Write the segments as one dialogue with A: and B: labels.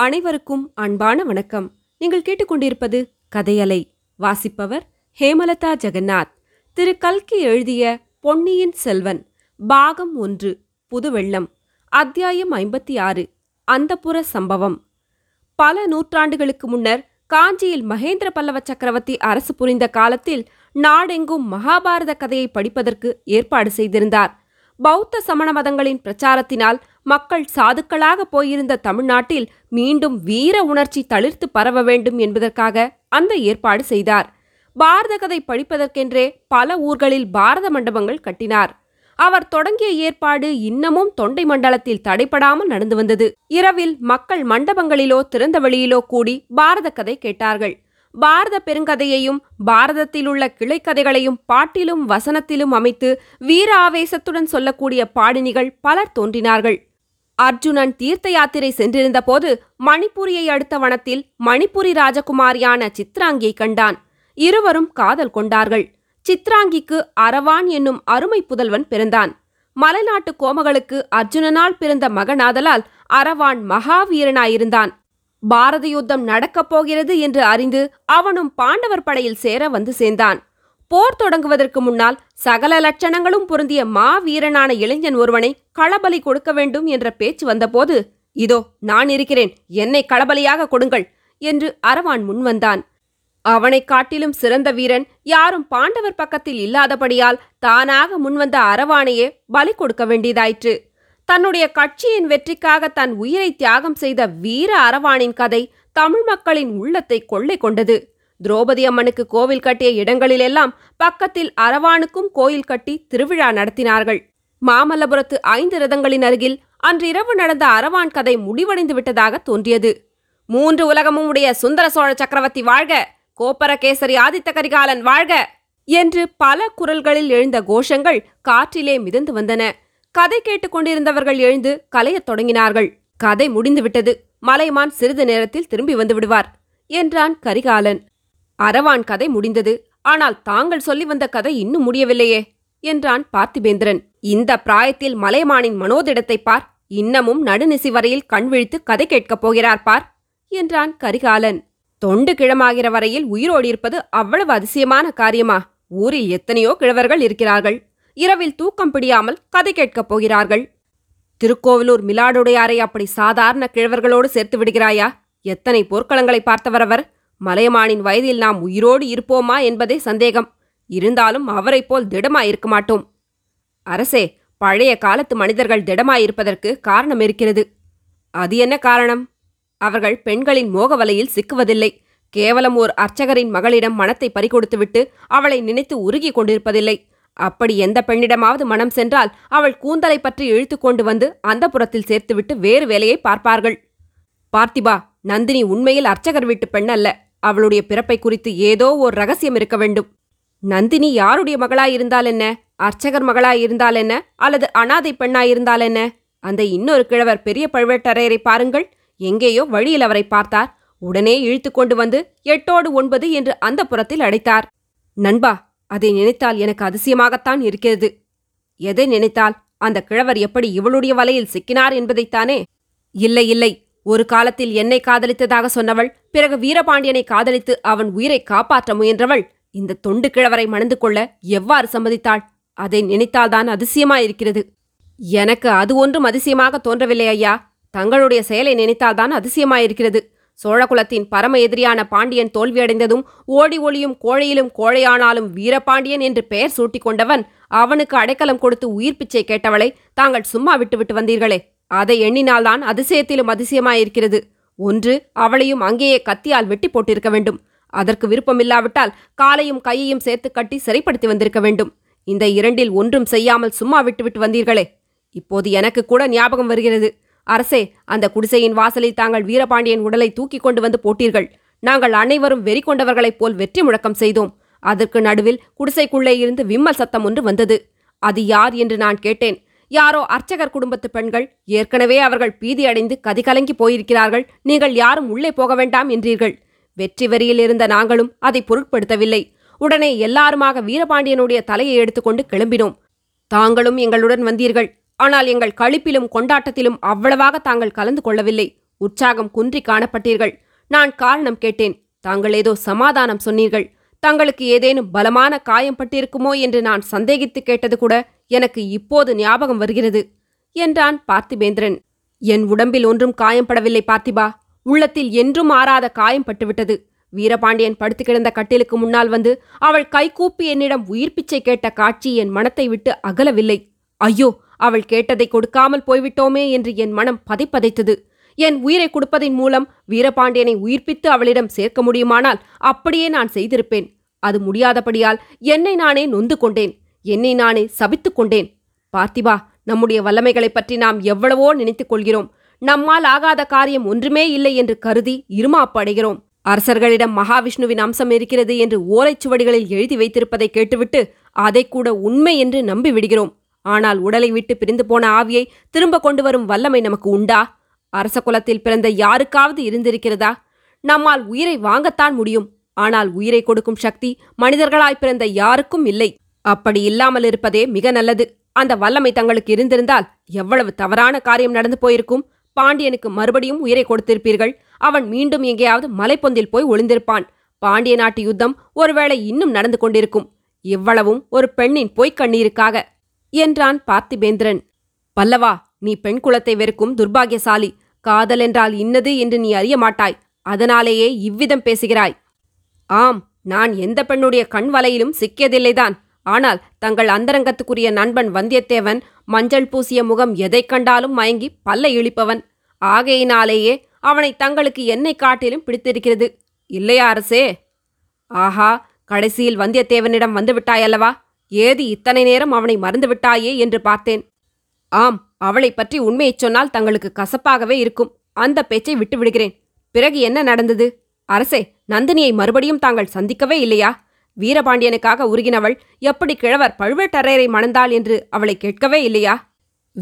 A: அனைவருக்கும் அன்பான வணக்கம். நீங்கள் கேட்டுக்கொண்டிருப்பது கதையலை. வாசிப்பவர் ஹேமலதா ஜெகநாத். திரு கல்கி எழுதிய பொன்னியின் செல்வன் பாகம் ஒன்று புதுவெள்ளம் அத்தியாயம் ஐம்பத்தி ஆறு அந்தப்புற சம்பவம். பல நூற்றாண்டுகளுக்கு முன்னர் காஞ்சியில் மகேந்திர பல்லவ சக்கரவர்த்தி அரசு புரிந்த காலத்தில் நாடெங்கும் மகாபாரத கதையை படிப்பதற்கு ஏற்பாடு செய்திருந்தார். பௌத்த சமண மதங்களின் பிரச்சாரத்தினால் மக்கள் சாதுக்களாக போயிருந்த தமிழ்நாட்டில் மீண்டும் வீர உணர்ச்சி தளிர்த்து பரவ வேண்டும் என்பதற்காக அந்த ஏற்பாடு செய்தார். பாரத கதை படிப்பதற்கென்றே பல ஊர்களில் பாரத மண்டபங்கள் கட்டினார். அவர் தொடங்கிய ஏற்பாடு இன்னமும் தொண்டை மண்டலத்தில் தடைபடாமல் நடந்து வந்தது. இரவில் மக்கள் மண்டபங்களிலோ திறந்த வெளியிலோ கூடி பாரத கதை கேட்டார்கள். பாரத பெருங்கதையையும் பாரதத்தில் உள்ள கிளைக்கதைகளையும் பாட்டிலும் வசனத்திலும் அமைத்து வீர ஆவேசத்துடன் சொல்லக்கூடிய பாடினிகள் பலர் தோன்றினார்கள். அர்ஜுனன் தீர்த்த யாத்திரை சென்றிருந்த போது அடுத்த வனத்தில் மணிப்புரி ராஜகுமாரியான சித்ராங்கியை கண்டான். இருவரும் காதல் கொண்டார்கள். சித்ராங்கிக்கு அரவான் என்னும் அருமை புதல்வன் பிறந்தான். மலைநாட்டு கோமகளுக்கு அர்ஜுனனால் பிறந்த மகனாதலால் அரவான் மகாவீரனாயிருந்தான். பாரத யுத்தம் நடக்கப் போகிறது என்று அறிந்து அவனும் பாண்டவர் படையில் சேர வந்து சேர்ந்தான். போர் தொடங்குவதற்கு முன்னால் சகல லட்சணங்களும் பொருந்திய மாவீரனான இளைஞன் ஒருவனை களபலி கொடுக்க வேண்டும் என்ற பேச்சு வந்தபோது இதோ நான் இருக்கிறேன் என்னை களபலியாக கொடுங்கள் என்று அரவான் முன்வந்தான் அவனைக் காட்டிலும் சிறந்த வீரன் யாரும் பாண்டவர் பக்கத்தில் இல்லாதபடியால் தானாக முன்வந்த அரவானையே பலி கொடுக்க வேண்டியதாயிற்று. தன்னுடைய கட்சியின் வெற்றிக்காக தன் உயிரை தியாகம் செய்த வீர அரவானின் கதை தமிழ் மக்களின் உள்ளத்தை கொள்ளை கொண்டது. திரௌபதி அம்மனுக்கு கோவில் கட்டிய இடங்களிலெல்லாம் பக்கத்தில் அரவானுக்கும் கோயில் கட்டி திருவிழா நடத்தினார்கள். மாமல்லபுரத்து ஐந்து ரதங்களின் அருகில் அன்றிரவு நடந்த அரவான் கதை முடிவடைந்து விட்டதாக தோன்றியது. மூன்று உலகமும் உடைய சுந்தர சோழ சக்கரவர்த்தி வாழ்க கோப்பரகேசரி ஆதித்த கரிகாலன் வாழ்க என்று பல குரல்களில் எழுந்த கோஷங்கள் காற்றிலே மிதந்து வந்தன. கதை கேட்டுக்கொண்டிருந்தவர்கள் எழுந்து கலையத் தொடங்கினார்கள். கதை முடிந்துவிட்டது. மலைமான் சிறிது நேரத்தில் திரும்பி வந்து விடுவார் என்றான் கரிகாலன். அரவான் கதை முடிந்தது. ஆனால் தாங்கள் சொல்லி வந்த கதை இன்னும் முடியவில்லையே என்றான் பார்த்திபேந்திரன். இந்த பிராயத்தில் மலைமானின் மனோதிடத்தை பார். இன்னமும் நடுநிசி வரையில் கண் விழித்து கதை கேட்கப் போகிறார் பார் என்றான் கரிகாலன். தொண்டு கிழமாகிற வரையில் உயிரோடு இருப்பது அவ்வளவு அதிசயமான காரியமா? ஊரில் எத்தனையோ கிழவர்கள் இருக்கிறார்கள். இரவில் தூக்கம் பிடியாமல் கதை கேட்கப் போகிறார்கள். திருக்கோவிலூர் மிலாடுடையாரை அப்படி சாதாரண கிழவர்களோடு சேர்த்து விடுகிறாயா? எத்தனை போர்க்களங்களை பார்த்தவரவர்? மலையமானின் வயதில் நாம் உயிரோடு இருப்போமா என்பதே சந்தேகம். இருந்தாலும் அவரைப் போல் திடமாயிருக்க மாட்டோம். அரசே பழைய காலத்து மனிதர்கள் திடமாயிருப்பதற்கு காரணம் இருக்கிறது. அது என்ன காரணம்? அவர்கள் பெண்களின் மோக வலையில் சிக்குவதில்லை. கேவலம் ஓர் அர்ச்சகரின் மகளிடம் மனத்தை பறிகொடுத்துவிட்டு அவளை நினைத்து உருகிக் கொண்டிருப்பதில்லை. அப்படி எந்த பெண்ணிடமாவது மனம் சென்றால் அவள் கூந்தலை பற்றி இழுத்து கொண்டு வந்து அந்த புறத்தில் சேர்த்துவிட்டு வேறு வேலையை பார்ப்பார்கள். பார்த்திபா நந்தினி உண்மையில் அர்ச்சகர் வீட்டு பெண் அல்ல. அவளுடைய பிறப்பை குறித்து ஏதோ ஓர் ரகசியம் இருக்க வேண்டும். நந்தினி யாருடைய மகளாயிருந்தால் என்ன? அர்ச்சகர் மகளாயிருந்தால் என்ன? அல்லது அனாதை பெண்ணாயிருந்தால் என்ன? அந்த இன்னொரு கிழவர் பெரிய பழுவேட்டரையரை பாருங்கள். எங்கேயோ வழியில் அவரை பார்த்தார். உடனே இழுத்து கொண்டு வந்து எட்டோடு ஒன்பது என்று அந்த புறத்தில் அடைத்தார். நண்பா அதை நினைத்தால் எனக்கு அதிசயமாகத்தான் இருக்கிறது. எதை நினைத்தால்? அந்த கிழவர் எப்படி இவளுடைய வலையில் சிக்கினார் என்பதைத்தானே? இல்லை இல்லை. ஒரு காலத்தில் என்னை காதலித்ததாக சொன்னவள் பிறகு வீரபாண்டியனை காதலித்து அவன் உயிரை காப்பாற்ற முயன்றவள் இந்த தொண்டு கிழவரை மணந்து கொள்ள எவ்வாறு சம்மதித்தாள்? அதை நினைத்தால்தான் அதிசயமாயிருக்கிறது. எனக்கு அது ஒன்றும் அதிசயமாக தோன்றவில்லை ஐயா. தங்களுடைய செயலை நினைத்தால்தான் அதிசயமாயிருக்கிறது. சோழகுலத்தின் பரம எதிரியான பாண்டியன் தோல்வியடைந்ததும் ஓடி ஒளியும் கோழையிலும் கோழையானாலும் வீரபாண்டியன் என்று பெயர் சூட்டிக் கொண்டவன் அவனுக்கு அடைக்கலம் கொடுத்து உயிர் பிச்சை கேட்டவளை தாங்கள் சும்மா விட்டுவிட்டு வந்தீர்களே. அதை எண்ணினால்தான் அதிசயத்திலும் அதிசயமாயிருக்கிறது. ஒன்று அவளையும் அங்கேயே கத்தியால் வெட்டி போட்டிருக்க வேண்டும். அதற்கு விருப்பமில்லாவிட்டால் காலையும் கையையும் சேர்த்து கட்டி சிறைப்படுத்தி வந்திருக்க வேண்டும். இந்த இரண்டில் ஒன்றும் செய்யாமல் சும்மா விட்டுவிட்டு வந்தீர்களே. இப்போது எனக்கு கூட ஞாபகம் வருகிறது. அரசே அந்த குடிசையின் வாசலில் தாங்கள் வீரபாண்டியன் உடலை தூக்கிக் கொண்டு வந்து போட்டீர்கள். நாங்கள் அனைவரும் வெறி கொண்டவர்களைப் போல் வெற்றி முழக்கம் செய்தோம். அதற்கு நடுவில் குடிசைக்குள்ளே இருந்து விம்மல் சத்தம் ஒன்று வந்தது. அது யார் என்று நான் கேட்டேன். யாரோ அர்ச்சகர் குடும்பத்து பெண்கள் ஏற்கனவே அவர்கள் பீதியடைந்து கதிகலங்கி போயிருக்கிறார்கள். நீங்கள் யாரும் உள்ளே போக வேண்டாம் என்றீர்கள். வெற்றி வெறியில் இருந்த நாங்களும் அதை பொருட்படுத்தவில்லை. உடனே எல்லாருமாக வீரபாண்டியனுடைய தலையை எடுத்துக்கொண்டு கிளம்பினோம். தாங்களும் எங்களுடன் வந்தீர்கள். ஆனால் எங்கள் களிப்பிலும் கொண்டாட்டத்திலும் அவ்வளவாக தாங்கள் கலந்து கொள்ளவில்லை. உற்சாகம் குன்றி காணப்பட்டீர்கள். நான் காரணம் கேட்டேன். தாங்கள் ஏதோ சமாதானம் சொன்னீர்கள். தங்களுக்கு ஏதேனும் பலமான காயம் பட்டிருக்குமோ என்று நான் சந்தேகித்து கேட்டது கூட எனக்கு இப்போது ஞாபகம் வருகிறது என்றான் பார்த்திபேந்திரன். என் உடம்பில் ஒன்றும் காயம் படவில்லை பார்த்திபா. உள்ளத்தில் என்றும் ஆறாத காயம் பட்டுவிட்டது. வீரபாண்டியன் படுத்து கிடந்த கட்டிலுக்கு முன்னால் வந்து அவள் கைகூப்பி என்னிடம் உயிர் பிச்சை கேட்ட காட்சி என் மனத்தை விட்டு அகலவில்லை. ஐயோ அவள் கேட்டதை கொடுக்காமல் போய்விட்டோமே என்று என் மனம் பதைப்பதைத்தது. என் உயிரை கொடுப்பதின் மூலம் வீரபாண்டியனை உயிர்ப்பித்து அவளிடம் சேர்க்க முடியுமானால் அப்படியே நான் செய்திருப்பேன். அது முடியாதபடியால் என்னை நானே நொந்து கொண்டேன். என்னை நானே சபித்துக் கொண்டேன். பார்த்திபா நம்முடைய வல்லமைகளைப் பற்றி நாம் எவ்வளவோ நினைத்துக் கொள்கிறோம். நம்மால் ஆகாத காரியம் ஒன்றுமே இல்லை என்று கருதி இருமாப்பு அடைகிறோம். அரசர்களிடம் மகாவிஷ்ணுவின் அம்சம் இருக்கிறது என்று ஓலைச்சுவடிகளில் எழுதி வைத்திருப்பதை கேட்டுவிட்டு அதை கூட உண்மை என்று நம்பிவிடுகிறோம். ஆனால் உடலை விட்டு பிரிந்து போன ஆவியை திரும்ப கொண்டு வரும் வல்லமை நமக்கு உண்டா? அரச குலத்தில் பிறந்த யாருக்காவது இருந்திருக்கிறதா? நம்மால் உயிரை வாங்கத்தான் முடியும். ஆனால் உயிரை கொடுக்கும் சக்தி மனிதர்களாய் பிறந்த யாருக்கும் இல்லை. அப்படி இல்லாமல் இருப்பதே மிக நல்லது. அந்த வல்லமை தங்களுக்கு இருந்திருந்தால் எவ்வளவு தவறான காரியம் நடந்து போயிருக்கும்? பாண்டியனுக்கு மறுபடியும் உயிரை கொடுத்திருப்பீர்கள். அவன் மீண்டும் எங்கேயாவது மலைப்பொந்தில் போய் ஒளிந்திருப்பான். பாண்டிய நாட்டு யுத்தம் ஒருவேளை இன்னும் நடந்து கொண்டிருக்கும். இவ்வளவும் ஒரு பெண்ணின் பொய்க் கண்ணீருக்காக. என்றான் பார்த்திபேந்திரன். பல்லவா நீ பெண் குலத்தை வெறுக்கும் துர்பாகியசாலி. காதல் என்றால் இன்னது என்று நீ அறிய மாட்டாய். அதனாலேயே இவ்விதம் பேசுகிறாய். ஆம் நான் எந்த பெண்ணுடைய கண் வலையிலும் சிக்கியதில்லைதான். ஆனால் தங்கள் அந்தரங்கத்துக்குரிய நண்பன் வந்தியத்தேவன் மஞ்சள் பூசிய முகம் எதைக் கண்டாலும் மயங்கி பல்ல இழிப்பவன். ஆகையினாலேயே அவனை தங்களுக்கு என்னை காட்டிலும் பிடித்திருக்கிறது. இல்லையா அரசே? ஆஹா கடைசியில் வந்தியத்தேவனிடம் வந்துவிட்டாயல்லவா? ஏது இத்தனை நேரம் அவனை மறந்துவிட்டாயே என்று பார்த்தேன். ஆம் அவளைப் பற்றி உண்மையைச் சொன்னால் தங்களுக்கு கசப்பாகவே இருக்கும். அந்த பேச்சை விட்டுவிடுகிறேன். பிறகு என்ன நடந்தது? அரசே நந்தினியை மறுபடியும் தாங்கள் சந்திக்கவே இல்லையா? வீரபாண்டியனுக்காக உருகினவள் எப்படி கிழவர் பழுவேட்டரையரை மணந்தாள் என்று அவளை கேட்கவே இல்லையா?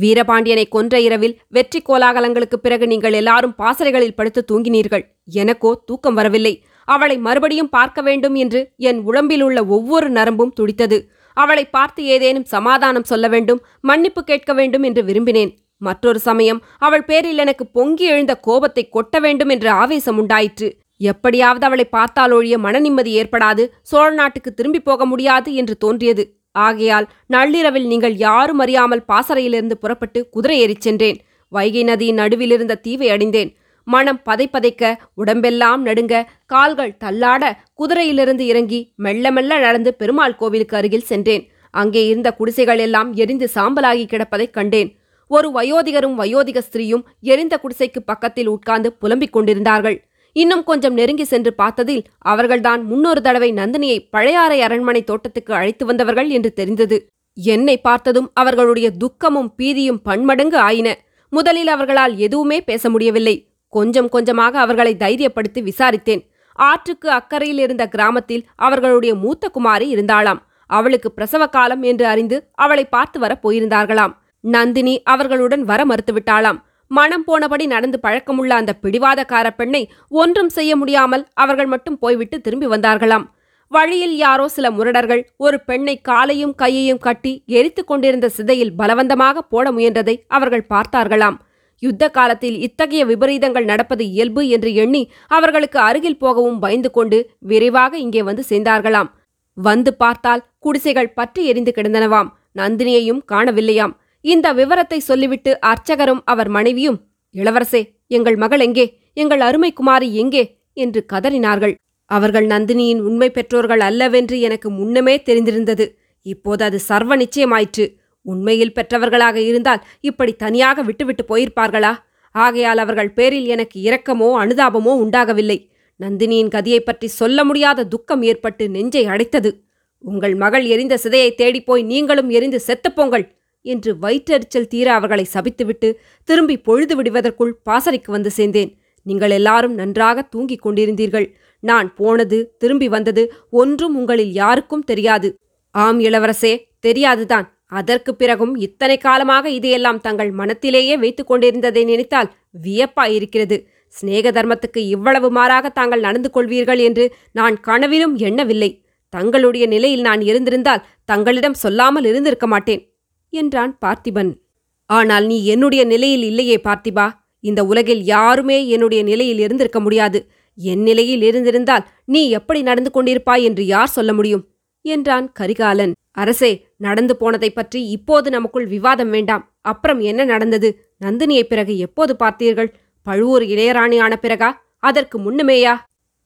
A: வீரபாண்டியனை கொன்ற இரவில் வெற்றி கோலாகலங்களுக்குப் பிறகு நீங்கள் எல்லாரும் பாசறைகளில் படுத்து தூங்கினீர்கள். எனக்கோ தூக்கம் வரவில்லை. அவளை மறுபடியும் பார்க்க வேண்டும் என்று என் உடம்பில் உள்ள ஒவ்வொரு நரம்பும் துடித்தது. அவளை பார்த்து ஏதேனும் சமாதானம் சொல்ல வேண்டும் மன்னிப்பு கேட்க வேண்டும் என்று விரும்பினேன். மற்றொரு சமயம் அவள் பேரில் எனக்கு பொங்கி எழுந்த கோபத்தை கொட்ட வேண்டும் என்ற ஆவேசம் உண்டாயிற்று. எப்படியாவது அவளை பார்த்தால் ஒழிய மனநிம்மதி ஏற்படாது சோழ நாட்டுக்கு திரும்பி போக முடியாது என்று தோன்றியது. ஆகையால் நள்ளிரவில் நீங்கள் யாரும் அறியாமல் பாசறையிலிருந்து புறப்பட்டு குதிரை ஏறிச் சென்றேன். வைகை நதியின் நடுவிலிருந்த தீவை அடைந்தேன். மனம் பதைப்பதைக்க உடம்பெல்லாம் நடுங்க கால்கள் தள்ளாட குதிரையிலிருந்து இறங்கி மெல்ல மெல்ல நடந்து பெருமாள் கோவிலுக்கு அருகில் சென்றேன். அங்கே இருந்த குடிசைகள் எல்லாம் எரிந்து சாம்பலாகி கிடப்பதைக் கண்டேன். ஒரு வயோதிகரும் வயோதிக ஸ்திரீயும் எரிந்த குடிசைக்கு பக்கத்தில் உட்கார்ந்து புலம்பிக் கொண்டிருந்தார்கள். இன்னும் கொஞ்சம் நெருங்கி சென்று பார்த்ததில் அவர்கள்தான் முன்னொரு தடவை நந்தினியை பழையாறை அரண்மனை தோட்டத்துக்கு அழைத்து வந்தவர்கள் என்று தெரிந்தது. என்னை பார்த்ததும் அவர்களுடைய துக்கமும் பீதியும் பன்மடங்கு ஆயின. முதலில் அவர்களால் எதுவுமே பேச முடியவில்லை. கொஞ்சம் கொஞ்சமாக அவர்களை தைரியப்படுத்தி விசாரித்தேன். ஆற்றுக்கு அக்கறையில் இருந்த கிராமத்தில் அவர்களுடைய மூத்த குமாரி இருந்தாளாம். அவளுக்கு பிரசவ காலம் என்று அறிந்து அவளை பார்த்து வர போயிருந்தார்களாம். நந்தினி அவர்களுடன் வர மறுத்துவிட்டாளாம். மனம் போனபடி நடந்து பழக்கமுள்ள அந்த பிடிவாதக்கார பெண்ணை ஒன்றும் செய்ய முடியாமல் அவர்கள் மட்டும் போய்விட்டு திரும்பி வந்தார்களாம். வழியில் யாரோ சில முரடர்கள் ஒரு பெண்ணை காலையும் கையையும் கட்டி எரித்துக் கொண்டிருந்த சிதையில் பலவந்தமாக போட முயன்றதை அவர்கள் பார்த்தார்களாம். யுத்த காலத்தில் இத்தகைய விபரீதங்கள் நடப்பது இயல்பு என்று எண்ணி அவர்களுக்கு அருகில் போகவும் பயந்து கொண்டு விரைவாக இங்கே வந்து சேர்ந்தார்களாம். வந்து பார்த்தால் குடிசைகள் பற்றி எரிந்து கிடந்தனவாம். நந்தினியையும் காணவில்லையாம். இந்த விவரத்தை சொல்லிவிட்டு அர்ச்சகரும் அவர் மனைவியும் இளவரசே எங்கள் மகள் எங்கே? எங்கள் அருமை குமாரி எங்கே? என்று கதறினார்கள். அவர்கள் நந்தினியின் உண்மை பெற்றோர்கள் அல்லவென்று எனக்கு முன்னமே தெரிந்திருந்தது. இப்போது அது சர்வ நிச்சயமாயிற்று. உண்மையில் பெற்றவர்களாக இருந்தால் இப்படி தனியாக விட்டுவிட்டு போயிருப்பார்களா? ஆகையால் அவர்கள் பேரில் எனக்கு இரக்கமோ அனுதாபமோ உண்டாகவில்லை. நந்தினியின் கதியைப் பற்றி சொல்ல முடியாத துக்கம் ஏற்பட்டு நெஞ்சை அடைத்தது. உங்கள் மகள் எரிந்த சிதையை தேடிப்போய் நீங்களும் எரிந்து செத்துப்போங்கள் என்று வயிற்றெரிச்சல் தீர அவர்களை சபித்துவிட்டு திரும்பி பொழுது விடுவதற்குள் பாசறைக்கு வந்து சேர்ந்தேன். நீங்கள் எல்லாரும் நன்றாக தூங்கிக் கொண்டிருந்தீர்கள். நான் போனது திரும்பி வந்தது ஒன்றும் உங்களில் யாருக்கும் தெரியாது. ஆம் இளவரசே தெரியாதுதான். அதற்கு பிறகும் இத்தனை காலமாக இதையெல்லாம் தங்கள் மனத்திலேயே வைத்துக் கொண்டிருந்ததை நினைத்தால் வியப்பாயிருக்கிறது. சிநேக தர்மத்துக்கு இவ்வளவு மாறாக தாங்கள் நடந்து கொள்வீர்கள் என்று நான் கனவிலும் எண்ணவில்லை. தங்களுடைய நிலையில் நான் இருந்திருந்தால் தங்களிடம் சொல்லாமல் இருந்திருக்க மாட்டேன் என்றான் பார்த்திபன். ஆனால் நீ என்னுடைய நிலையில் இல்லையே பார்த்திபா. இந்த உலகில் யாருமே என்னுடைய நிலையில் இருந்திருக்க முடியாது. என் நிலையில் இருந்திருந்தால் நீ எப்படி நடந்து கொண்டிருப்பாய் என்று யார் சொல்ல முடியும் என்றான் கரிகாலன். அரசே நடந்து போனதைப் பற்றி இப்போது நமக்குள் விவாதம் வேண்டாம். அப்புறம் என்ன நடந்தது? நந்தினியை பிறகு எப்போது பார்த்தீர்கள்? பழுவூர் இளையராணியான பிறகா? அதற்கு முன்னுமேயா?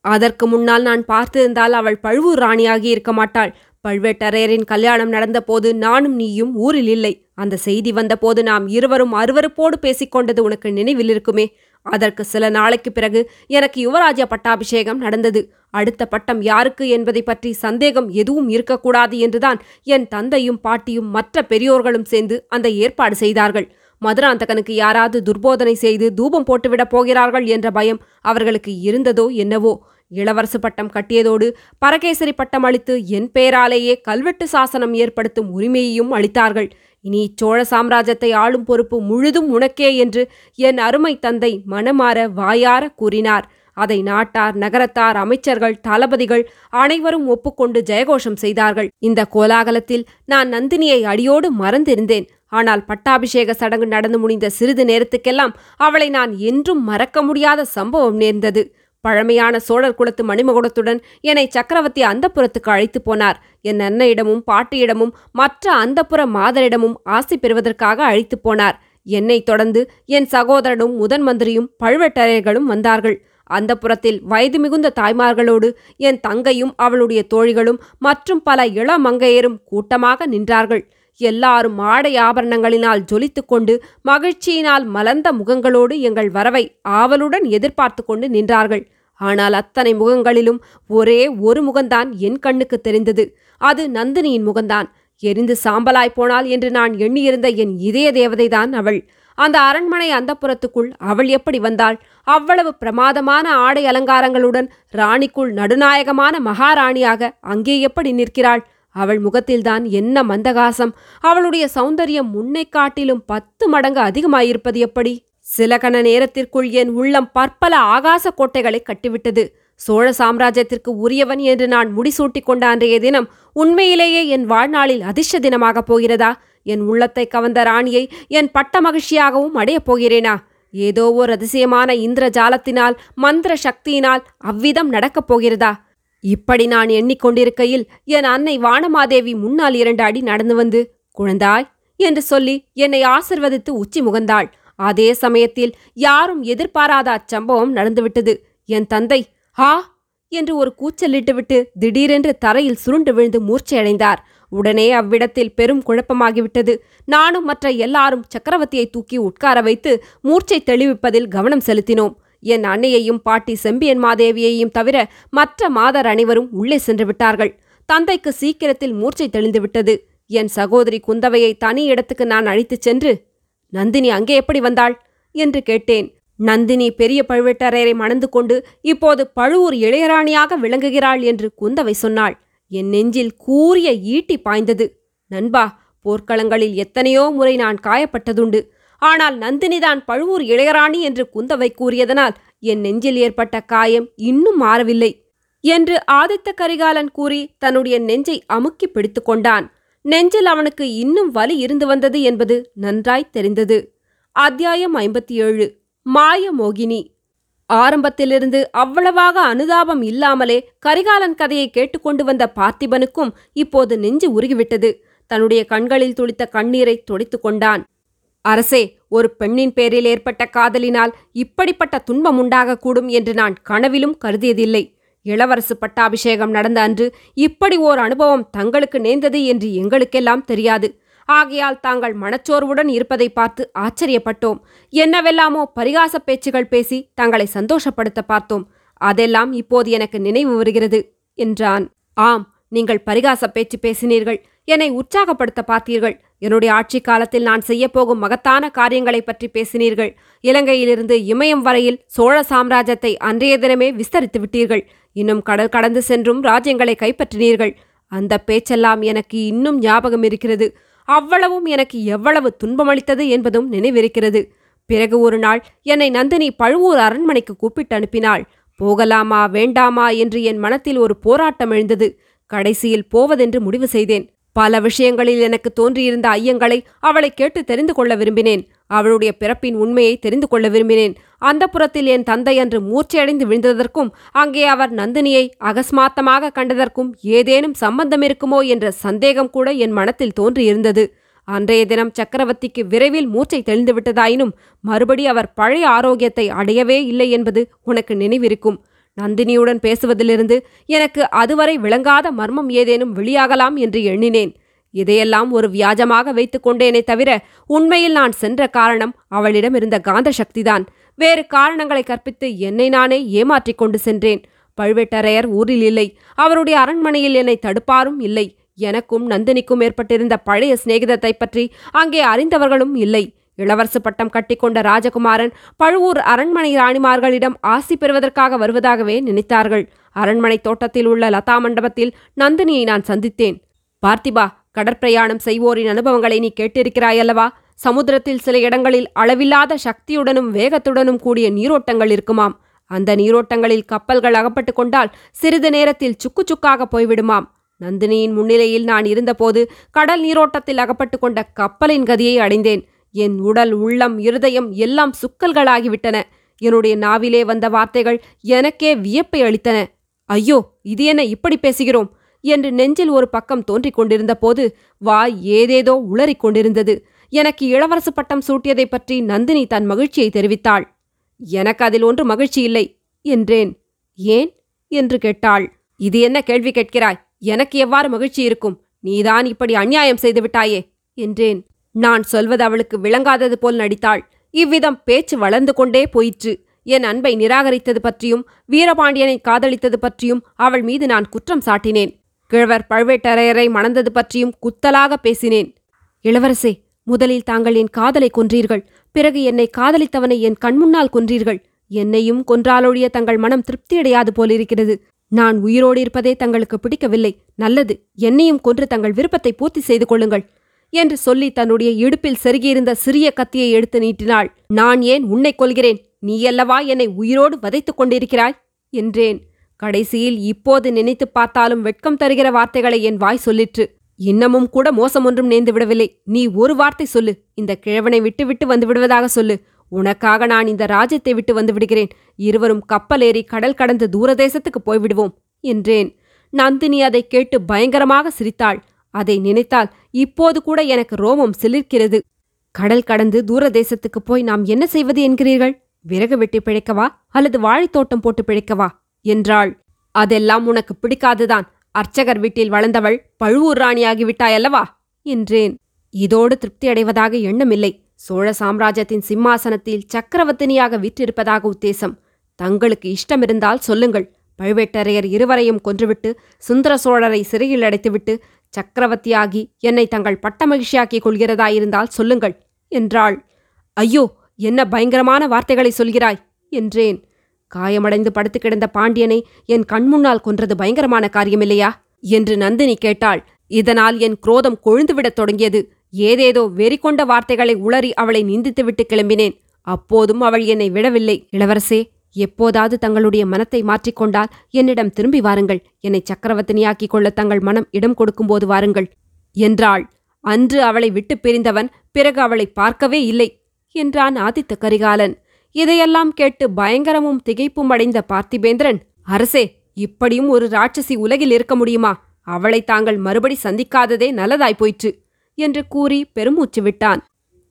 A: அதற்கு முன்னால் நான் பார்த்திருந்தால் அவள் பழுவூர் ராணியாகி இருக்க மாட்டாள். பழுவேட்டரையரின் கல்யாணம் நடந்தபோது நானும் நீயும் ஊரில் இல்லை. அந்த செய்தி வந்தபோது நாம் இருவரும் அருவருப்போடு பேசிக்கொண்டது உனக்கு நினைவில் இருக்குமே? அதற்கு சில நாளைக்கு பிறகு எனக்கு யுவராஜ பட்டாபிஷேகம் நடந்தது. அடுத்த பட்டம் யாருக்கு என்பதை பற்றி சந்தேகம் எதுவும் இருக்கக்கூடாது என்றுதான் என் தந்தையும் பாட்டியும் மற்ற பெரியோர்களும் சேர்ந்து அந்த ஏற்பாடு செய்தார்கள். மதுராந்தகனுக்கு யாராவது துர்போதனை செய்து தூபம் போட்டுவிடப் போகிறார்கள் என்ற பயம் அவர்களுக்கு இருந்ததோ என்னவோ? இளவரசு பட்டம் கட்டியதோடு பரகேசரி பட்டம் அளித்து என் பெயராலேயே கல்வெட்டு சாசனம் ஏற்படுத்தும் உரிமையையும் அளித்தார்கள். இனி சோழ சாம்ராஜ்யத்தை ஆளும் பொறுப்பு முழுதும் உனக்கே என்று என் அருமை தந்தை மனமாற வாயார கூறினார். அதை நாட்டார் நகரத்தார் அமைச்சர்கள் தளபதிகள் அனைவரும் ஒப்புக்கொண்டு ஜெயகோஷம் செய்தார்கள். இந்த கோலாகலத்தில் நான் நந்தினியை அடியோடு மறந்திருந்தேன். ஆனால் பட்டாபிஷேக சடங்கு நடந்து முடிந்த சிறிது நேரத்துக்கெல்லாம் அவளை நான் என்றும் மறக்க முடியாத சம்பவம் நேர்ந்தது. பழமையான சோழர் குலத்து மணிமகுடத்துடன் என்னை சக்கரவர்த்தி அந்தப்புறத்துக்கு அழைத்து போனார். என் அன்னையிடமும் பாட்டியிடமும் மற்ற அந்தப்புற மாதரிடமும் ஆசி பெறுவதற்காக அழைத்து போனார். என்னை தொடர்ந்து என் சகோதரனும் முதன் மந்திரியும் பழுவேட்டரையர்களும் வந்தார்கள். அந்த புறத்தில் வயது மிகுந்த தாய்மார்களோடு என் தங்கையும் அவளுடைய தோழிகளும் மற்றும் பல இளமங்கையரும் கூட்டமாக நின்றார்கள். எல்லாரும் ஆடை ஆபரணங்களினால் ஜொலித்துக் கொண்டு மகிழ்ச்சியினால் மலர்ந்த முகங்களோடு எங்கள் வரவை ஆவலுடன் எதிர்பார்த்து கொண்டு நின்றார்கள். ஆனால் அத்தனை முகங்களிலும் ஒரே ஒரு முகம்தான் என் கண்ணுக்கு தெரிந்தது. அது நந்தினியின் முகம்தான். எரிந்து சாம்பலாய் போனாள் என்று நான் எண்ணியிருந்த என் இதய தேவதைதான் அவள். அந்த அரண்மனை அந்தப்புறத்துக்குள் அவள் எப்படி வந்தாள்? அவ்வளவு பிரமாதமான ஆடை அலங்காரங்களுடன் ராணிக்குள் நடுநாயகமான மகாராணியாக அங்கே எப்படி நிற்கிறாள்? அவள் முகத்தில்தான் என்ன மந்தகாசம். அவளுடைய சௌந்தரியம் முன்னை காட்டிலும் பத்து மடங்கு அதிகமாயிருப்பது எப்படி? சில கண நேரத்திற்குள் என் உள்ளம் பற்பல ஆகாச கோட்டைகளை கட்டிவிட்டது. சோழ சாம்ராஜ்யத்திற்கு உரியவன் என்று நான் முடிசூட்டிக் கொண்ட அன்றைய தினம் உண்மையிலேயே என் வாழ்நாளில் அதிர்ஷ்ட தினமாகப் போகிறதா? என் உள்ளத்தை கவர்ந்த ராணியை என் பட்ட மகிழ்ச்சியாகவும் அடையப் போகிறேனா? ஏதோ ஒரு அதிசயமான இந்திர ஜாலத்தினால் மந்திர சக்தியினால் அவ்விதம் நடக்கப் போகிறதா? இப்படி நான் எண்ணிக்கொண்டிருக்கையில் என் அன்னை வானமாதேவி முன்னால் இரண்டு அடி நடந்து வந்து குழந்தாய் என்று சொல்லி என்னை ஆசிர்வதித்து உச்சி முகந்தாள். அதே சமயத்தில் யாரும் எதிர்பாராத அச்சம்பவம் நடந்துவிட்டது. என் தந்தை ஹா என்று ஒரு கூச்சலிட்டுவிட்டு திடீரென்று தரையில் சுருண்டு விழுந்து மூர்ச்சையடைந்தார். உடனே அவ்விடத்தில் பெரும் குழப்பமாகிவிட்டது. நானும் மற்ற எல்லாரும் சக்கரவர்த்தியை தூக்கி உட்கார வைத்து மூர்ச்சை தெளிவிப்பதில் கவனம் செலுத்தினோம். என் அன்னையையும் பாட்டி செம்பியன் மாதேவியையும் தவிர மற்ற மாதர் அனைவரும் உள்ளே சென்று விட்டார்கள். தந்தைக்கு சீக்கிரத்தில் மூர்ச்சை தெளிந்துவிட்டது. என் சகோதரி குந்தவையை தனி இடத்துக்கு நான் அழைத்துச் சென்று நந்தினி அங்கே எப்படி வந்தாள்? என்று கேட்டேன். நந்தினி பெரிய பழுவேட்டரையரை மணந்து கொண்டு இப்போது பழுவூர் இளையராணியாக விளங்குகிறாள் என்று குந்தவை சொன்னாள். என் நெஞ்சில் கூறிய ஈட்டி பாய்ந்தது. நண்பா போர்க்களங்களில் எத்தனையோ முறை நான் காயப்பட்டதுண்டு. ஆனால் நந்தினிதான் பழுவூர் இளையராணி என்று குந்தவை கூறியதனால் என் நெஞ்சில் ஏற்பட்ட காயம் இன்னும் மாறவில்லை என்று ஆதித்த கரிகாலன் கூறி தன்னுடைய நெஞ்சை அமுக்கி பிடித்துக்கொண்டான் நெஞ்சில் அவனுக்கு இன்னும் வலி இருந்து வந்தது என்பது நன்றாய் தெரிந்தது. அத்தியாயம் ஐம்பத்தி ஏழு மாய மோகினி. ஆரம்பத்திலிருந்து அவ்வளவாக அனுதாபம் இல்லாமலே கரிகாலன் கதையை கேட்டுக்கொண்டு வந்த பார்த்திபனுக்கும் இப்போது நெஞ்சு உருகிவிட்டது. தன்னுடைய கண்களில் துளித்த கண்ணீரை துடைத்துக் கொண்டான். அரசே ஒரு பெண்ணின் பேரில் ஏற்பட்ட காதலினால் இப்படிப்பட்ட துன்பம் உண்டாகக்கூடும் என்று நான் கனவிலும் கருதியதில்லை. இளவரசு பட்டாபிஷேகம் நடந்த அன்று இப்படி ஓர் அனுபவம் தங்களுக்கு நேர்ந்தது என்று எங்களுக்கெல்லாம் தெரியாது. ஆகையால் தாங்கள் மனச்சோர்வுடன் இருப்பதை பார்த்து ஆச்சரியப்பட்டோம். என்னவெல்லாமோ பரிகாச பேச்சுகள் பேசி தங்களை சந்தோஷப்படுத்த பார்த்தோம். அதெல்லாம் இப்போது எனக்கு நினைவு வருகிறது என்றான். ஆம் நீங்கள் பரிகாச பேச்சு பேசினீர்கள். என்னை உற்சாகப்படுத்த பார்த்தீர்கள். என்னுடைய ஆட்சி காலத்தில் நான் செய்யப்போகும் மகத்தான காரியங்களைப் பற்றி பேசினீர்கள். இலங்கையிலிருந்து இமயம் வரையில் சோழ சாம்ராஜ்யத்தை அன்றைய தினமே விஸ்தரித்து விட்டீர்கள். இன்னும் கடல் கடந்து சென்றும் ராஜ்யங்களை கைப்பற்றினீர்கள். அந்த பேச்செல்லாம் எனக்கு இன்னும் ஞாபகம் இருக்கிறது. அவ்வளவும் எனக்கு எவ்வளவு துன்பமளித்தது என்பதும் நினைவிருக்கிறது. பிறகு ஒரு நாள் என்னை நந்தினி பழுவூர் அரண்மனைக்கு கூப்பிட்டு அனுப்பினாள். போகலாமா வேண்டாமா? என்று என் மனத்தில் ஒரு போராட்டம் எழுந்தது. கடைசியில் போவதென்று முடிவு செய்தேன். பல விஷயங்களில் எனக்கு தோன்றியிருந்த ஐயங்களை அவளை கேட்டு தெரிந்து கொள்ள விரும்பினேன். அவளுடைய பிறப்பின் உண்மையை தெரிந்து கொள்ள விரும்பினேன். அந்த புறத்தில் என் தந்தை அன்று மூர்ச்சையடைந்து விழுந்ததற்கும் அங்கே அவர் நந்தினியை அகஸ்மாத்தமாக கண்டதற்கும் ஏதேனும் சம்பந்தம் இருக்குமோ என்ற சந்தேகம் கூட என் மனத்தில் தோன்றியிருந்தது. அன்றைய தினம் சக்கரவர்த்திக்கு விரைவில் மூச்சை தெளிந்துவிட்டதாயினும் மறுபடி அவர் பழைய ஆரோக்கியத்தை அடையவே இல்லை என்பது உனக்கு நினைவிருக்கும். நந்தினியுடன் பேசுவதிலிருந்து எனக்கு அதுவரை விளங்காத மர்மம் ஏதேனும் வெளியாகலாம் என்று எண்ணினேன். இதையெல்லாம் ஒரு வியாஜமாக வைத்துக் கொண்டேனே தவிர உண்மையில் நான் சென்ற காரணம் அவளிடம் இருந்த காந்த சக்திதான் வேறு காரணங்களை கற்பித்து என்னை நானே ஏமாற்றிக் கொண்டு சென்றேன். பழுவேட்டரையர் ஊரில் இல்லை. அவருடைய அரண்மனையில் என்னை தடுப்பாரும் இல்லை. எனக்கும் நந்தினிக்கும் ஏற்பட்டிருந்த பழைய சிநேகிதத்தை பற்றி அங்கே அறிந்தவர்களும் இல்லை. இளவரசு பட்டம் கட்டிக்கொண்ட ராஜகுமாரன் பழுவூர் அரண்மனை ராணிமார்களிடம் ஆசி பெறுவதற்காக வருவதாகவே நினைத்தார்கள். அரண்மனை தோட்டத்தில் உள்ள லதா மண்டபத்தில் நந்தினியை நான் சந்தித்தேன். பார்த்திபா கடற்பிரயாணம் செய்வோரின் அனுபவங்களை நீ கேட்டிருக்கிறாயல்லவா? சமுத்திரத்தில் சில இடங்களில் அளவில்லாத சக்தியுடனும் வேகத்துடனும் கூடிய நீரோட்டங்கள் இருக்குமாம். அந்த நீரோட்டங்களில் கப்பல்கள் அகப்பட்டு கொண்டால் சிறிது நேரத்தில் சுக்கு சுக்காக போய்விடுமாம். நந்தினியின் முன்னிலையில் நான் இருந்தபோது கடல் நீரோட்டத்தில் அகப்பட்டு கொண்ட கப்பலின் கதியை அடைந்தேன். என் உடல் உள்ளம் இருதயம் எல்லாம் சுக்கல்களாகிவிட்டன. என்னுடைய நாவிலே வந்த வார்த்தைகள் எனக்கே வியப்பை அளித்தன. ஐயோ இது என்ன இப்படி பேசுகிறோம்? என்று நெஞ்சில் ஒரு பக்கம் தோன்றிக் கொண்டிருந்த போது வாய் ஏதேதோ உளறிக் கொண்டிருந்தது. எனக்கு இளவரசு பட்டம் சூட்டியதைப் பற்றி நந்தினி தன் மகிழ்ச்சியை தெரிவித்தாள். எனக்கு அதில் ஒன்று மகிழ்ச்சி இல்லை என்றேன். ஏன்? என்று கேட்டாள். இது என்ன கேள்வி கேட்கிறாய்? எனக்கு எவ்வாறு மகிழ்ச்சி இருக்கும்? நீதான் இப்படி அநியாயம் செய்துவிட்டாயே என்றேன். நான் சொல்வது அவளுக்கு விளங்காதது போல் நடித்தாள். இவ்விதம் பேச்சு வளர்ந்து கொண்டே போயிற்று. என் அன்பை நிராகரித்தது பற்றியும் வீரபாண்டியனை காதலித்தது பற்றியும் அவள் மீது நான் குற்றம் சாட்டினேன். கிழவர் பழுவேட்டரையரை மணந்தது பற்றியும் குத்தலாக பேசினேன். இளவரசே முதலில் தாங்கள் என் காதலை கொன்றீர்கள். பிறகு என்னை காதலித்தவனை என் கண்முன்னால் கொன்றீர்கள். என்னையும் கொன்றாலொழிய தங்கள் மனம் திருப்தியடையாது போலிருக்கிறது. நான் உயிரோடு இருப்பதே தங்களுக்கு பிடிக்கவில்லை. நல்லது என்னையும் கொன்று தங்கள் விருப்பத்தை பூர்த்தி செய்து கொள்ளுங்கள். என்று சொல்லி தன்னுடைய இடுப்பில் செருகியிருந்த சிறிய கத்தியை எடுத்து நீட்டினாள். நான் ஏன் உன்னை கொள்கிறேன் நீயல்லவா என்னை உயிரோடு வதைத்துக் கொண்டிருக்கிறாய்? என்றேன். கடைசியில் இப்போது நினைத்துப் பார்த்தாலும் வெட்கம் தருகிற வார்த்தைகளை என் வாய் சொல்லிற்று. இன்னமும் கூட மோசம் ஒன்றும் நேர்ந்து விடவில்லை. நீ ஒரு வார்த்தை சொல்லு. இந்த கிழவனை விட்டுவிட்டு வந்து விடுவதாக சொல்லு. உனக்காக நான் இந்த ராஜ்யத்தை விட்டு வந்து விடுகிறேன். இருவரும் கப்பல் ஏறி கடல் கடந்து தூரதேசத்துக்கு போய்விடுவோம். என்றேன். நந்தினி அதை கேட்டு பயங்கரமாக சிரித்தாள். அதை நினைத்தால் இப்போது கூட எனக்கு ரோமம் சிலிர்க்கிறது. கடல் கடந்து தூரதேசத்துக்கு போய் நாம் என்ன செய்வது என்கிறீர்கள்? விறகு வெட்டி பிழைக்கவா? அல்லது வாழைத்தோட்டம் போட்டு பிழைக்கவா? என்றாள். அதெல்லாம் உனக்கு பிடிக்காதுதான். அர்ச்சகர் வீட்டில் வளர்ந்தவள் பழுவூர் ராணியாகிவிட்டாயல்லவா? என்றேன். இதோடு திருப்தி அடைவதாக எண்ணமில்லை. சோழ சாம்ராஜ்யத்தின் சிம்மாசனத்தில் சக்கரவர்த்தினியாக விற்றிருப்பதாக உத்தேசம். தங்களுக்கு இஷ்டமிருந்தால் சொல்லுங்கள். பழுவேட்டரையர் இருவரையும் கொன்றுவிட்டு சுந்தர சோழரை சிறையில் அடைத்துவிட்டு சக்கரவர்த்தியாகி என்னை தங்கள் பட்ட மகிழ்ச்சியாக்கிக் கொள்கிறதாயிருந்தால் சொல்லுங்கள் என்றாள். ஐயோ என்ன பயங்கரமான வார்த்தைகளை சொல்கிறாய்? என்றேன். காயமடைந்து படுத்து கிடந்த பாண்டியனை என் கண்முன்னால் கொன்றது பயங்கரமான காரியமில்லையா? என்று நந்தினி கேட்டாள். இதனால் என் குரோதம் கொழுந்துவிடத் தொடங்கியது. ஏதேதோ வெறி கொண்ட வார்த்தைகளை உளறி அவளை நிந்தித்துவிட்டு கிளம்பினேன். அப்போதும் அவள் என்னை விடவில்லை. இளவரசே எப்போதாவது தங்களுடைய மனத்தை மாற்றிக்கொண்டால் என்னிடம் திரும்பி வாருங்கள். என்னை சக்கரவர்த்தினியாக்கிக் கொள்ள தங்கள் மனம் இடம் கொடுக்கும்போது வாருங்கள். என்றாள். அன்று அவளை விட்டு பிரிந்தவன் பிறகு அவளை பார்க்கவே இல்லை என்றான் ஆதித்த கரிகாலன். இதையெல்லாம் கேட்டு பயங்கரமும் திகைப்பும் அடைந்த பார்த்திபேந்திரன் அரசே இப்படியும் ஒரு ராட்சசி உலகில் இருக்க முடியுமா? அவளை தாங்கள் மறுபடி சந்திக்காததே நல்லதாய் போயிற்று என்று கூறி பெருமூச்சு விட்டான்.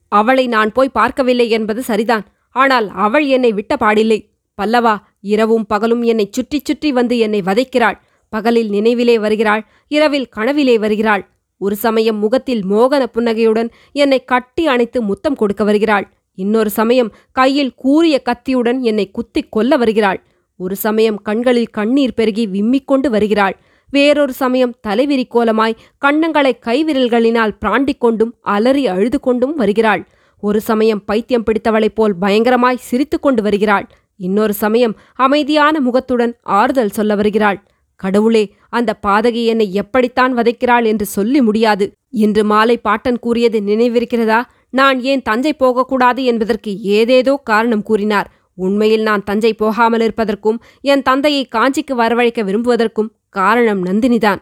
A: அவளை நான் போய் பார்க்கவில்லை என்பது சரிதான். ஆனால் அவள் என்னை விட்ட பாடில்லை. பல்லவா இரவும் பகலும் என்னை சுற்றி சுற்றி வந்து என்னை வதைக்கிறாள். பகலில் நினைவிலே வருகிறாள் இரவில் கனவிலே வருகிறாள். ஒரு சமயம் முகத்தில் மோகன புன்னகையுடன் என்னை கட்டி அணைத்து முத்தம் கொடுக்க வருகிறாள். இன்னொரு சமயம் கையில் கூறிய கத்தியுடன் என்னை குத்திக் கொல்ல வருகிறாள். ஒரு சமயம் கண்களில் கண்ணீர் பெருகி விம்மிக் கொண்டு வருகிறாள். வேறொரு சமயம் தலைவிரி கோலமாய் கண்ணங்களை கைவிரல்களினால் பிராண்டிக் கொண்டும் அலறி அழுது கொண்டும் வருகிறாள். ஒரு சமயம் பைத்தியம் பிடித்தவளைப் போல் பயங்கரமாய் சிரித்துக்கொண்டு வருகிறாள். இன்னொரு சமயம் அமைதியான முகத்துடன் ஆறுதல் சொல்ல வருகிறாள். கடவுளே அந்த பாதகி என்னை எப்படித்தான் வதைக்கிறாள் என்று சொல்லி முடியாது. இன்று மாலை பாட்டன் கூறியது நினைவிருக்கிறதா? நான் ஏன் தஞ்சை போகக்கூடாது என்பதற்கு ஏதேதோ காரணம் கூறினார். உண்மையில் நான் தஞ்சை போகாமல் இருப்பதற்கும் என் தந்தையை காஞ்சிக்கு வரவழைக்க விரும்புவதற்கும் காரணம் நந்தினிதான்.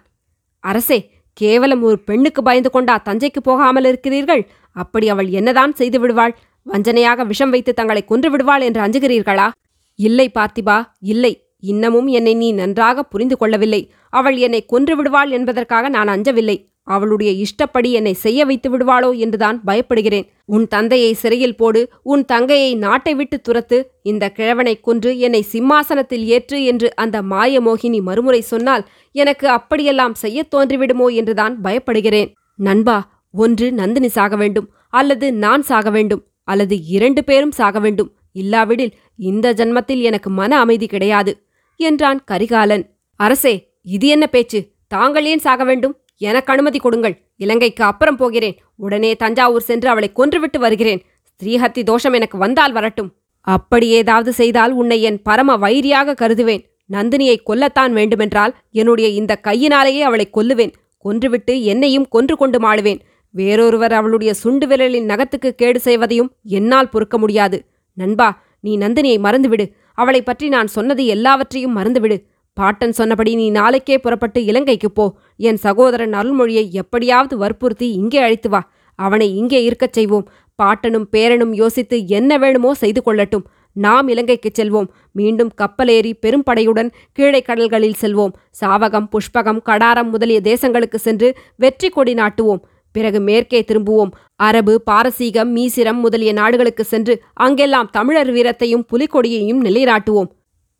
A: அரசே கேவலம் ஒரு பெண்ணுக்கு பயந்து கொண்டா தஞ்சைக்கு போகாமல் இருக்கிறீர்கள்? அப்படி அவள் என்னதான் செய்து விடுவாள்? வஞ்சனையாக விஷம் வைத்து தங்களை கொன்று விடுவாள் என்று அஞ்சுகிறீர்களா? இல்லை பார்த்திபா இல்லை. இன்னமும் என்னை நீ நன்றாக புரிந்து கொள்ளவில்லை. அவள் என்னை கொன்று விடுவாள் என்பதற்காக நான் அஞ்சவில்லை. அவளுடைய இஷ்டப்படி என்னை செய்ய வைத்து விடுவாளோ என்றுதான் பயப்படுகிறேன். உன் தந்தையை சிறையில் போடு உன் தங்கையை நாட்டை விட்டு துரத்து இந்த கிழவனை கொன்று என்னை சிம்மாசனத்தில் ஏற்று என்று அந்த மாய மோகினி மறுமுறை சொன்னால் எனக்கு அப்படியெல்லாம் செய்யத் தோன்றிவிடுமோ என்றுதான் பயப்படுகிறேன். நண்பா ஒன்று நந்தினி சாக வேண்டும் அல்லது நான் சாக வேண்டும். அல்லது இரண்டு பேரும் சாக வேண்டும். இல்லாவிடில் இந்த ஜன்மத்தில் எனக்கு மன அமைதி கிடையாது என்றான் கரிகாலன். அரசே இது என்ன பேச்சு? தாங்கள் ஏன் சாக வேண்டும்? எனக்கு அனுமதி கொடுங்கள். இலங்கைக்கு அப்புறம் போகிறேன். உடனே தஞ்சாவூர் சென்று அவளை கொன்றுவிட்டு வருகிறேன். ஸ்ரீஹத்தி தோஷம் எனக்கு வந்தால் வரட்டும். அப்படி ஏதாவது செய்தால் உன்னை என் பரம வைரியாக கருதுவேன். நந்தினியை கொல்லத்தான் வேண்டுமென்றால் என்னுடைய இந்த கையினாலேயே அவளை கொல்லுவேன். கொன்றுவிட்டு என்னையும் கொன்று கொண்டு மாடுவேன். வேறொருவர் அவளுடைய சுண்டு விரலின் நகத்துக்கு கேடு செய்வதையும் என்னால் பொறுக்க முடியாது. நண்பா நீ நந்தினியை மறந்துவிடு. அவளை பற்றி நான் சொன்னது எல்லாவற்றையும் மறந்துவிடு. பாட்டன் சொன்னபடி நீ நாளைக்கே புறப்பட்டு இலங்கைக்குப் போ. என் சகோதரன் அருள்மொழியை எப்படியாவது வற்புறுத்தி இங்கே அழைத்து வா. அவனை இங்கே இருக்கச் செய்வோம். பாட்டனும் பேரனும் யோசித்து என்ன வேணுமோ செய்து கொள்ளட்டும். நாம் இலங்கைக்குச் செல்வோம். மீண்டும் கப்பலேறி பெரும்படையுடன் கீழே கடல்களில் செல்வோம். சாவகம் புஷ்பகம் கடாரம் முதலிய தேசங்களுக்கு சென்று வெற்றி கொடி நாட்டுவோம். பிறகு மேற்கே திரும்புவோம். அரபு பாரசீகம் மீசிரம் முதலிய நாடுகளுக்கு சென்று அங்கெல்லாம் தமிழர் வீரத்தையும் புலிகொடியையும் நிலைநாட்டுவோம்.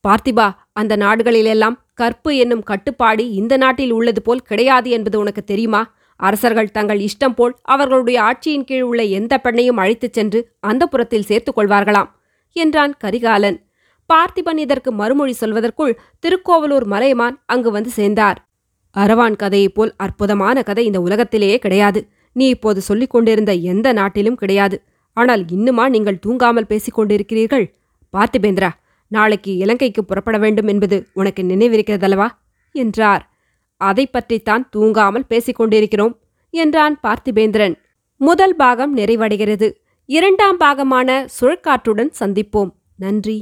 A: பார்த்திபா அந்த நாடுகளிலெல்லாம் கற்பு என்னும் கட்டுப்பாடு இந்த நாட்டில் உள்ளது போல் கிடையாது என்பது உனக்கு தெரியுமா? அரசர்கள் தங்கள் இஷ்டம் போல் அவர்களுடைய ஆட்சியின் கீழ் உள்ள எந்த பெண்ணையும் அழைத்துச் சென்று அந்த புறத்தில் சேர்த்துக் கொள்வார்களாம் என்றான் கரிகாலன். பார்த்திபன் இதற்கு மறுமொழி சொல்வதற்குள் திருக்கோவலூர் மலையமான் அங்கு வந்து சேர்ந்தார். அரவான் கதையைப் போல் அற்புதமான கதை இந்த உலகத்திலேயே கிடையாது. நீ இப்போது சொல்லிக் கொண்டிருந்த எந்த நாட்டிலும் கிடையாது. ஆனால் இன்னுமா நீங்கள் தூங்காமல் பேசிக் கொண்டிருக்கிறீர்கள்? பார்த்திபேந்திரா நாளைக்கு இலங்கைக்கு புறப்பட வேண்டும் என்பது உனக்கு நினைவிருக்கிறதல்லவா? என்றார். அதை பற்றித்தான் தூங்காமல் பேசிக் கொண்டிருக்கிறோம் என்றான் பார்த்திபேந்திரன். முதல் பாகம் நிறைவடைகிறது. இரண்டாம் பாகமான சுழற்காற்றுடன் சந்திப்போம். நன்றி.